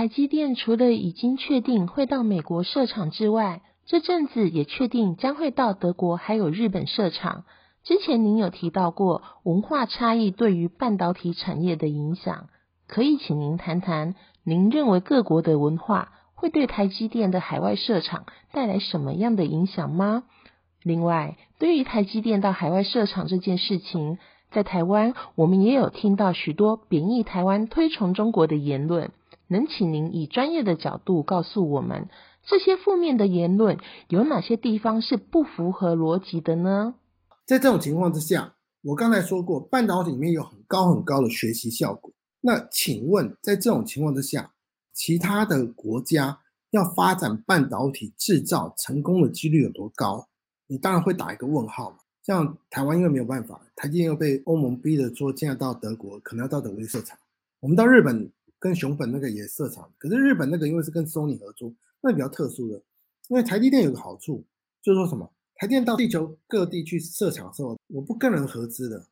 台积电除了已经确定会到美国设厂之外，这阵子也确定将会到德国还有日本设厂。之前您有提到过文化差异对于半导体产业的影响，可以请您谈谈，您认为各国的文化会对台积电的海外设厂带来什么样的影响吗？另外，对于台积电到海外设厂这件事情，在台湾我们也有听到许多贬义台湾、推崇中国的言论。能请您以专业的角度告诉我们，这些负面的言论有哪些地方是不符合逻辑的呢？在这种情况之下，我刚才说过，半导体里面有很高很高的学习效果。那请问，在这种情况之下，其他的国家要发展半导体制造成功的几率有多高？你当然会打一个问号嘛。像台湾因为没有办法，台积电又被欧盟逼着说，现在到德国可能要到德国去设厂，我们到日本。跟熊本那个也设厂，可是日本那个因为是跟 Sony 合作，那比较特殊的。因为台积电有个好处，就是说什么，台电到地球各地去设厂的时候，我不跟人合资的，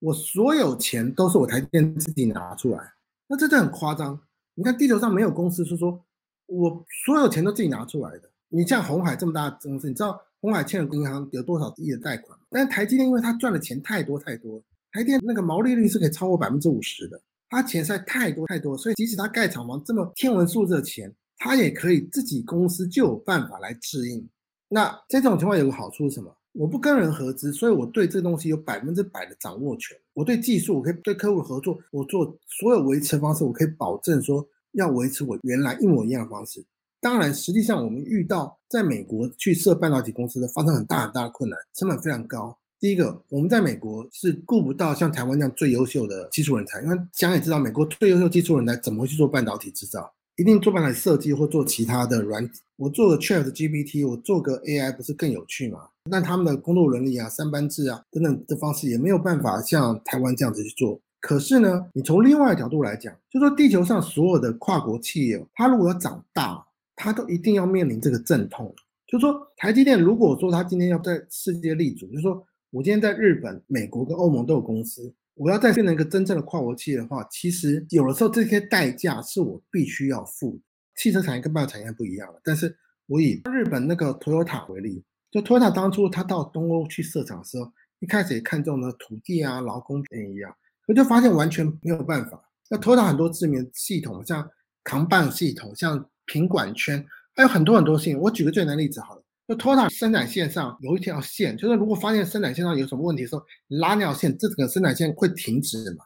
我所有钱都是我台电自己拿出来。那这就很夸张。你看地球上没有公司是说我所有钱都自己拿出来的。你像红海这么大的公司，你知道红海欠了银行有多少亿的贷款？但是台积电因为它赚的钱太多太多，台电那个毛利率是可以超过百分之五十的。他钱实在太多太多，所以即使他盖厂房这么天文数字的钱，他也可以自己公司就有办法来制应。那在这种情况有个好处是什么？我不跟人合资，所以我对这东西有百分之百的掌握权。我对技术，我可以对客户合作，我做所有维持方式，我可以保证说要维持我原来一模一样的方式。当然，实际上我们遇到在美国去设半导体公司的，发生很大很大的困难，成本非常高。第一个，我们在美国是顾不到像台湾这样最优秀的技术人才，因为想也知道，美国最优秀技术人才怎么会去做半导体制造？一定做半导体设计或做其他的软。我做个 Chat GPT，我做个 AI 不是更有趣吗？但他们的工作伦理啊、三班制啊等等的方式也没有办法像台湾这样子去做。可是呢，你从另外角度来讲，就说地球上所有的跨国企业，它如果要长大，它都一定要面临这个阵痛。就说台积电如果说它今天要在世界立足，就说。我今天在日本、美国跟欧盟都有公司，我要再变成一个真正的跨国企业的话，其实有的时候这些代价是我必须要付。汽车产业跟半导体产业不一样了，但是我以日本那个 Toyota 为例，就 Toyota 当初他到东欧去设厂的时候，一开始也看中了土地啊、劳工便宜啊，我就发现完全没有办法。那 Toyota 很多知名系统，像扛棒系统、像品管圈，还有很多很多系统。我举个最难例子好了。就托塔生产线上有一条线，就是如果发现生产线上有什么问题的时候，拉那条线，这整个生产线会停止嘛？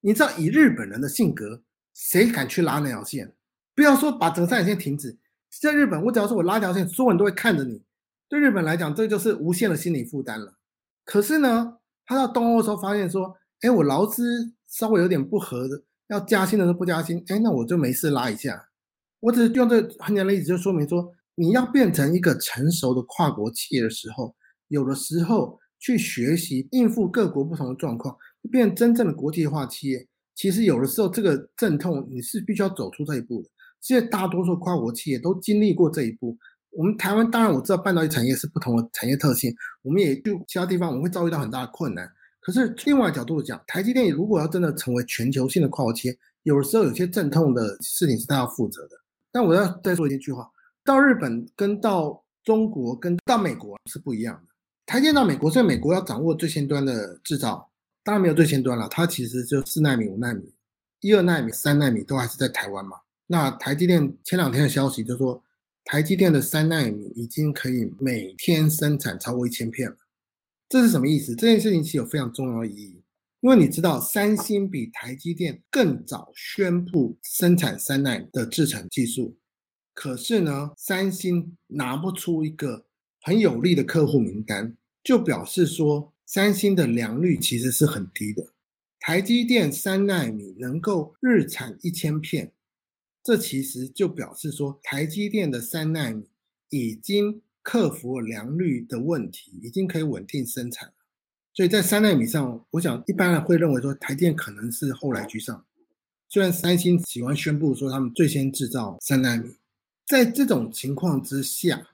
你知道以日本人的性格，谁敢去拉那条线？不要说把整个生产线停止，在日本，我只要说我拉条线，所有人都会看着你。对日本来讲，这就是无限的心理负担了。可是呢，他到东欧的时候发现说，哎，我劳资稍微有点不合的，要加薪的时候不加薪，哎，那我就没事拉一下。我只是用这很简单的例子，就说明说。你要变成一个成熟的跨国企业的时候，有的时候去学习应付各国不同的状况，变真正的国际化企业。其实有的时候这个阵痛你是必须要走出这一步的。现在大多数跨国企业都经历过这一步。我们台湾当然我知道半导体产业是不同的产业特性，我们也去其他地方我们会遭遇到很大的困难。可是另外角度讲，台积电如果要真的成为全球性的跨国企业，有的时候有些阵痛的事情是他要负责的。但我要再说一句话。到日本跟到中国跟到美国是不一样的。台积到美国，所以美国要掌握最先端的制造，当然没有最先端了，它其实就四纳米、五纳米、一二纳米、三纳米都还是在台湾嘛。那台积电前两天的消息就说，台积电的三纳米已经可以每天生产超过一千片了。这是什么意思？这件事情其实有非常重要的意义，因为你知道，三星比台积电更早宣布生产三纳米的制程技术。可是呢，三星拿不出一个很有利的客户名单，就表示说三星的良率其实是很低的。台积电三纳米能够日产一千片，这其实就表示说台积电的三纳米已经克服了良率的问题，已经可以稳定生产了。所以在三纳米上，我想一般人会认为说台电可能是后来居上。虽然三星喜欢宣布说他们最先制造三纳米。在这种情况之下，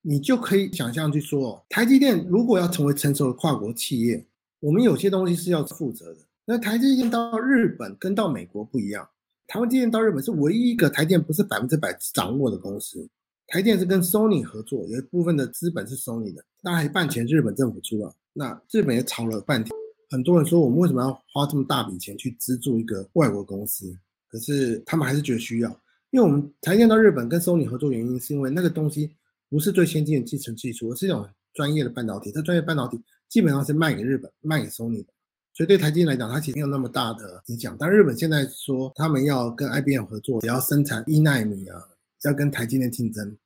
你就可以想象去说，台积电如果要成为成熟的跨国企业，我们有些东西是要负责的。那台积电到日本跟到美国不一样，台湾机电到日本是唯一一个台电不是百分之百掌握的公司。台电是跟 Sony 合作，有一部分的资本是 Sony 的，当然一半钱日本政府出了。那日本也吵了半天，很多人说我们为什么要花这么大笔钱去资助一个外国公司？可是他们还是觉得需要，因为我们台电到日本跟 Sony 合作原因是因为那个东西不是最先进的集成技术，而是一种专业的半导体。这专业半导体基本上是卖给日本、卖给 Sony 的。所以对台积电来讲，它其实没有那么大的影响。但日本现在说他们要跟 IBM 合作，也要生产一纳米啊，要跟台积电竞争。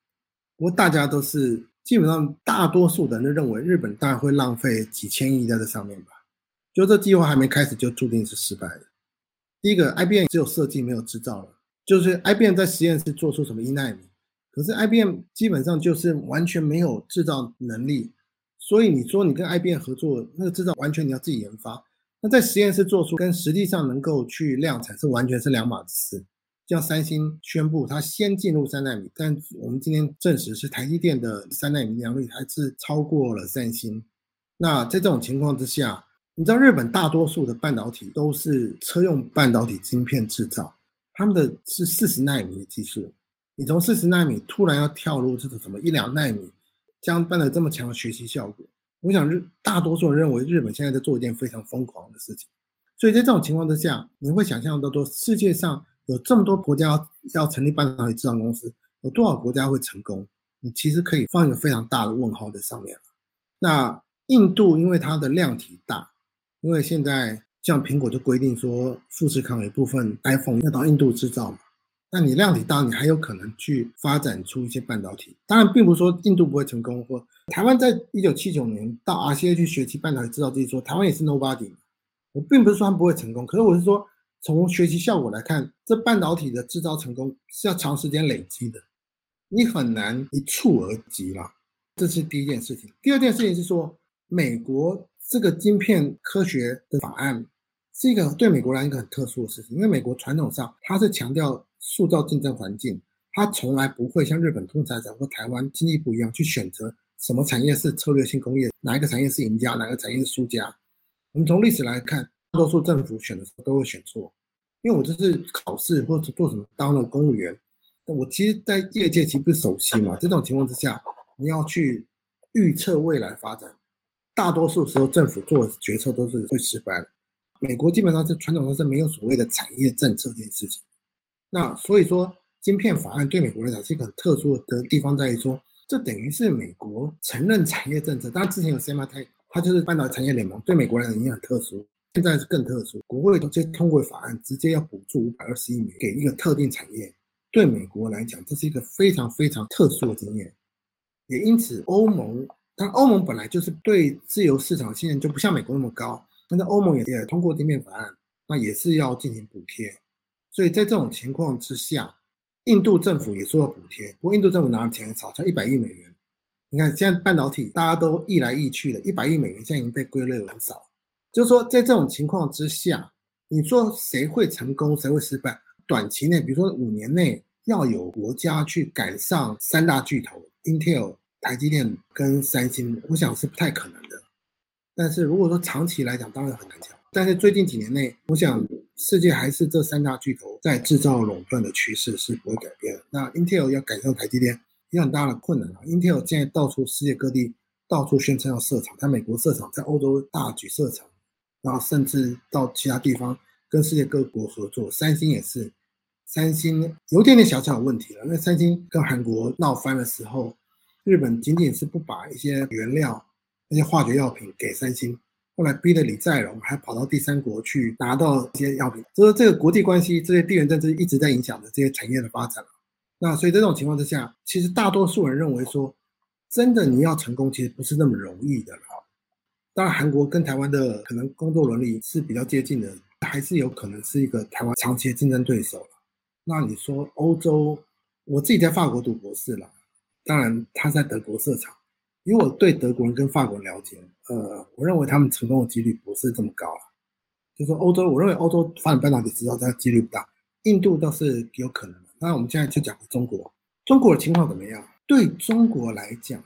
不过大家都是基本上大多数的人都认为，日本大概会浪费几千亿在这上面吧。就这计划还没开始，就注定是失败的。第一个，IBM 只有设计没有制造了，就是 IBM 在实验室做出什么一纳米，可是 IBM 基本上就是完全没有制造能力。所以你说你跟 IBM 合作，那个制造完全你要自己研发。那在实验室做出跟实际上能够去量产是完全是两码子事。像三星宣布它先进入三纳米，但我们今天证实是台积电的三纳米良率还是超过了三星。那在这种情况之下，你知道日本大多数的半导体都是车用半导体晶片制造，他们的是四十纳米的技术。你从四十纳米突然要跳入这个什么一两纳米，将办了这么强的学习效果。我想日大多数人认为日本现在在做一件非常疯狂的事情，所以在这种情况之下，你会想象到说世界上有这么多国家要成立半导体制造公司，有多少国家会成功？你其实可以放一个非常大的问号在上面那印度因为它的量体大，因为现在像苹果就规定说富士康有一部分 iPhone 要到印度制造嘛。那你量体大，你还有可能去发展出一些半导体。当然，并不是说印度不会成功，或台湾在一九七九年到 RCA 去学习半导体制造技术，台湾也是 nobody。我并不是说它不会成功，可是我是说，从学习效果来看，这半导体的制造成功是要长时间累积的，你很难一蹴而及了。这是第一件事情。第二件事情是说，美国这个晶片科学的法案是一个对美国来一个很特殊的事情，因为美国传统上它是强调。塑造竞争环境，它从来不会像日本通产省或台湾经济不一样去选择什么产业是策略性工业，哪一个产业是赢家，哪个产业是输家。我们从历史来看，大多数政府选的时候都会选错。因为我这是考试或者做什么当了公务员，我其实在业界其实不是首席嘛。这种情况之下，你要去预测未来发展，大多数时候政府做决策都是会失败的。美国基本上是传统上是没有所谓的产业政策这件事情。那所以说，晶片法案对美国来讲是一个很特殊的地方，在于说，这等于是美国承认产业政策。当然之前有 SMT，它就是半导体产业联盟，对美国来讲已经很特殊，现在是更特殊。国会直接通过法案，直接要补助五百二十亿美元给一个特定产业，对美国来讲，这是一个非常非常特殊的经验。也因此，欧盟，但欧盟本来就是对自由市场信任就不像美国那么高，但是欧盟也也通过地面法案，那也是要进行补贴。所以在这种情况之下，印度政府也说要补贴，不过印度政府拿的钱很少，才一百亿美元。你看现在半导体大家都易来易去的，一百亿美元现在已经被归类很少。就是说在这种情况之下，你说谁会成功，谁会失败？短期内，比如说五年内要有国家去赶上三大巨头 Intel、台积电跟三星，我想是不太可能。但是如果说长期来讲，当然很难讲。但是最近几年内，我想。世界还是这三大巨头在制造垄断的趋势是不会改变的。那 Intel 要赶上台积电，有很大的困难啊。Intel 现在到处世界各地到处宣称要设厂，在美国设厂，在欧洲大举设厂，然后甚至到其他地方跟世界各国合作。三星也是，三星有点点小小的问题了，因为三星跟韩国闹翻的时候，日本仅仅是不把一些原料、那些化学药品给三星。后来逼得李在镕还跑到第三国去拿到一些药品，所以这个国际关系、这些地缘政治一直在影响着这些产业的发展那所以这种情况之下，其实大多数人认为说，真的你要成功，其实不是那么容易的了。当然，韩国跟台湾的可能工作伦理是比较接近的，还是有可能是一个台湾长期的竞争对手那你说欧洲，我自己在法国读博士了，当然他在德国设厂。以我对德国人跟法国人了解，呃，我认为他们成功的几率不是这么高了。就说欧洲，我认为欧洲发展半导体制造它几率不大。印度倒是有可能的。那我们现在就讲中国，中国的情况怎么样？对中国来讲，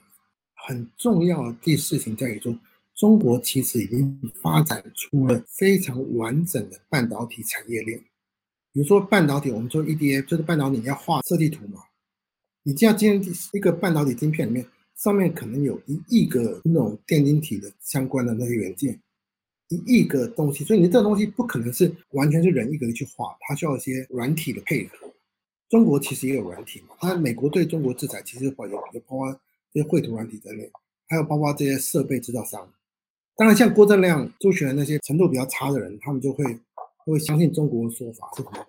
很重要的事情在于说，中国其实已经发展出了非常完整的半导体产业链。比如说半导体，我们说 EDA 就是半导体你要画设计图嘛。你这样今天一个半导体晶片里面，上面可能有一亿个那种电晶体的相关的那些元件，一亿个东西，所以你这个东西不可能是完全是人一个去画，它需要一些软体的配合。中国其实也有软体嘛，它美国对中国制裁其实包有有包括这些绘图软体在内，还有包括这些设备制造商。当然，像郭正亮、朱学那些程度比较差的人，他们就会会相信中国的说法是什么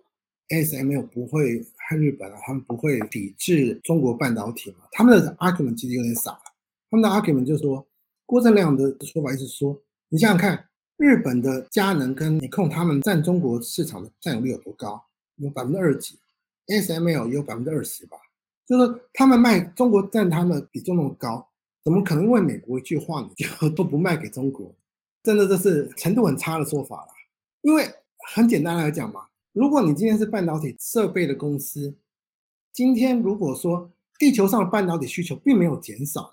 ？ASML 不会看日本啊，他们不会抵制中国半导体嘛？他们的 argument 其实有点傻了，他们的 argument 就是说，郭正亮的说法意思说，你想想看，日本的佳能跟尼控他们占中国市场的占有率有多高？有百分之二几，SML 也有百分之二十吧？就是他们卖中国占他们比重那么高，怎么可能因为美国一句话你 就都不卖给中国？真的这是程度很差的说法了，因为很简单来讲嘛。如果你今天是半导体设备的公司，今天如果说地球上的半导体需求并没有减少，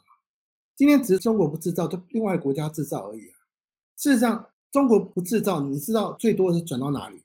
今天只是中国不制造，就另外国家制造而已啊。事实上，中国不制造，你知道最多是转到哪里？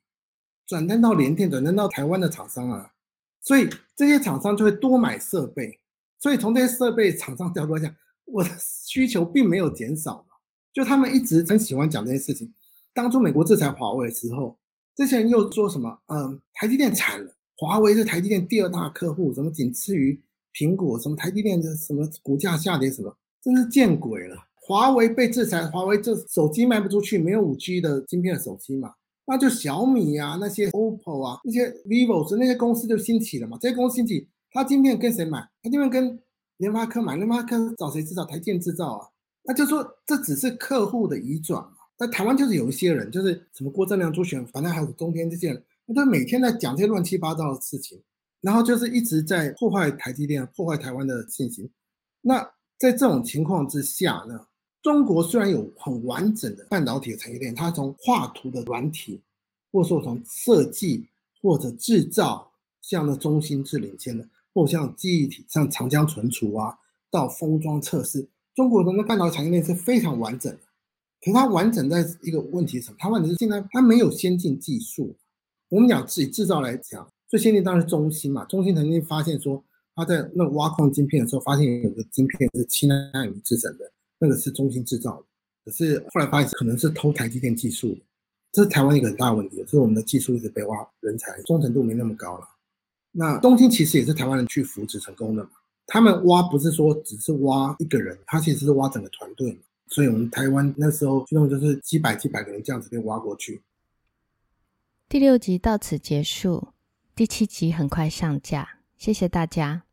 转单到联电，转单到台湾的厂商啊。所以这些厂商就会多买设备。所以从这些设备厂商角度来讲，我的需求并没有减少嘛。就他们一直很喜欢讲这件事情。当初美国制裁华为的时候。这些人又说什么？嗯，台积电惨了，华为是台积电第二大客户，什么仅次于苹果，什么台积电的什么股价下跌，什么真是见鬼了！华为被制裁，华为这手机卖不出去，没有五 G 的晶片的手机嘛，那就小米啊，那些 OPPO 啊，那些 vivo 那些公司就兴起了嘛。这些公司兴起，它晶片跟谁买？它晶片跟联发科买，联发科找谁制造？台电制造啊。那就说这只是客户的移转。在台湾就是有一些人，就是什么郭正亮、朱选，反正还有中天这些人，他每天在讲这些乱七八糟的事情，然后就是一直在破坏台积电、破坏台湾的信心。那在这种情况之下呢，中国虽然有很完整的半导体产业链，它从画图的软体，或者说从设计或者制造，像那中心是领先的，或像记忆体、像长江存储啊，到封装测试，中国的那半导体产业链是非常完整的。可是它完整在一个问题是什么？它问题是现在它没有先进技术。我们讲自己制造来讲，最先进当然是中芯嘛。中芯曾经发现说，它在那挖矿晶片的时候，发现有个晶片是七纳米制成的，那个是中芯制造的。可是后来发现可能是偷台积电技术，这是台湾一个很大的问题。所以我们的技术一直被挖，人才忠诚度没那么高了。那中芯其实也是台湾人去扶持成功的嘛。他们挖不是说只是挖一个人，他其实是挖整个团队嘛。所以，我们台湾那时候，用就是几百几百个人这样子被挖过去。第六集到此结束，第七集很快上架，谢谢大家。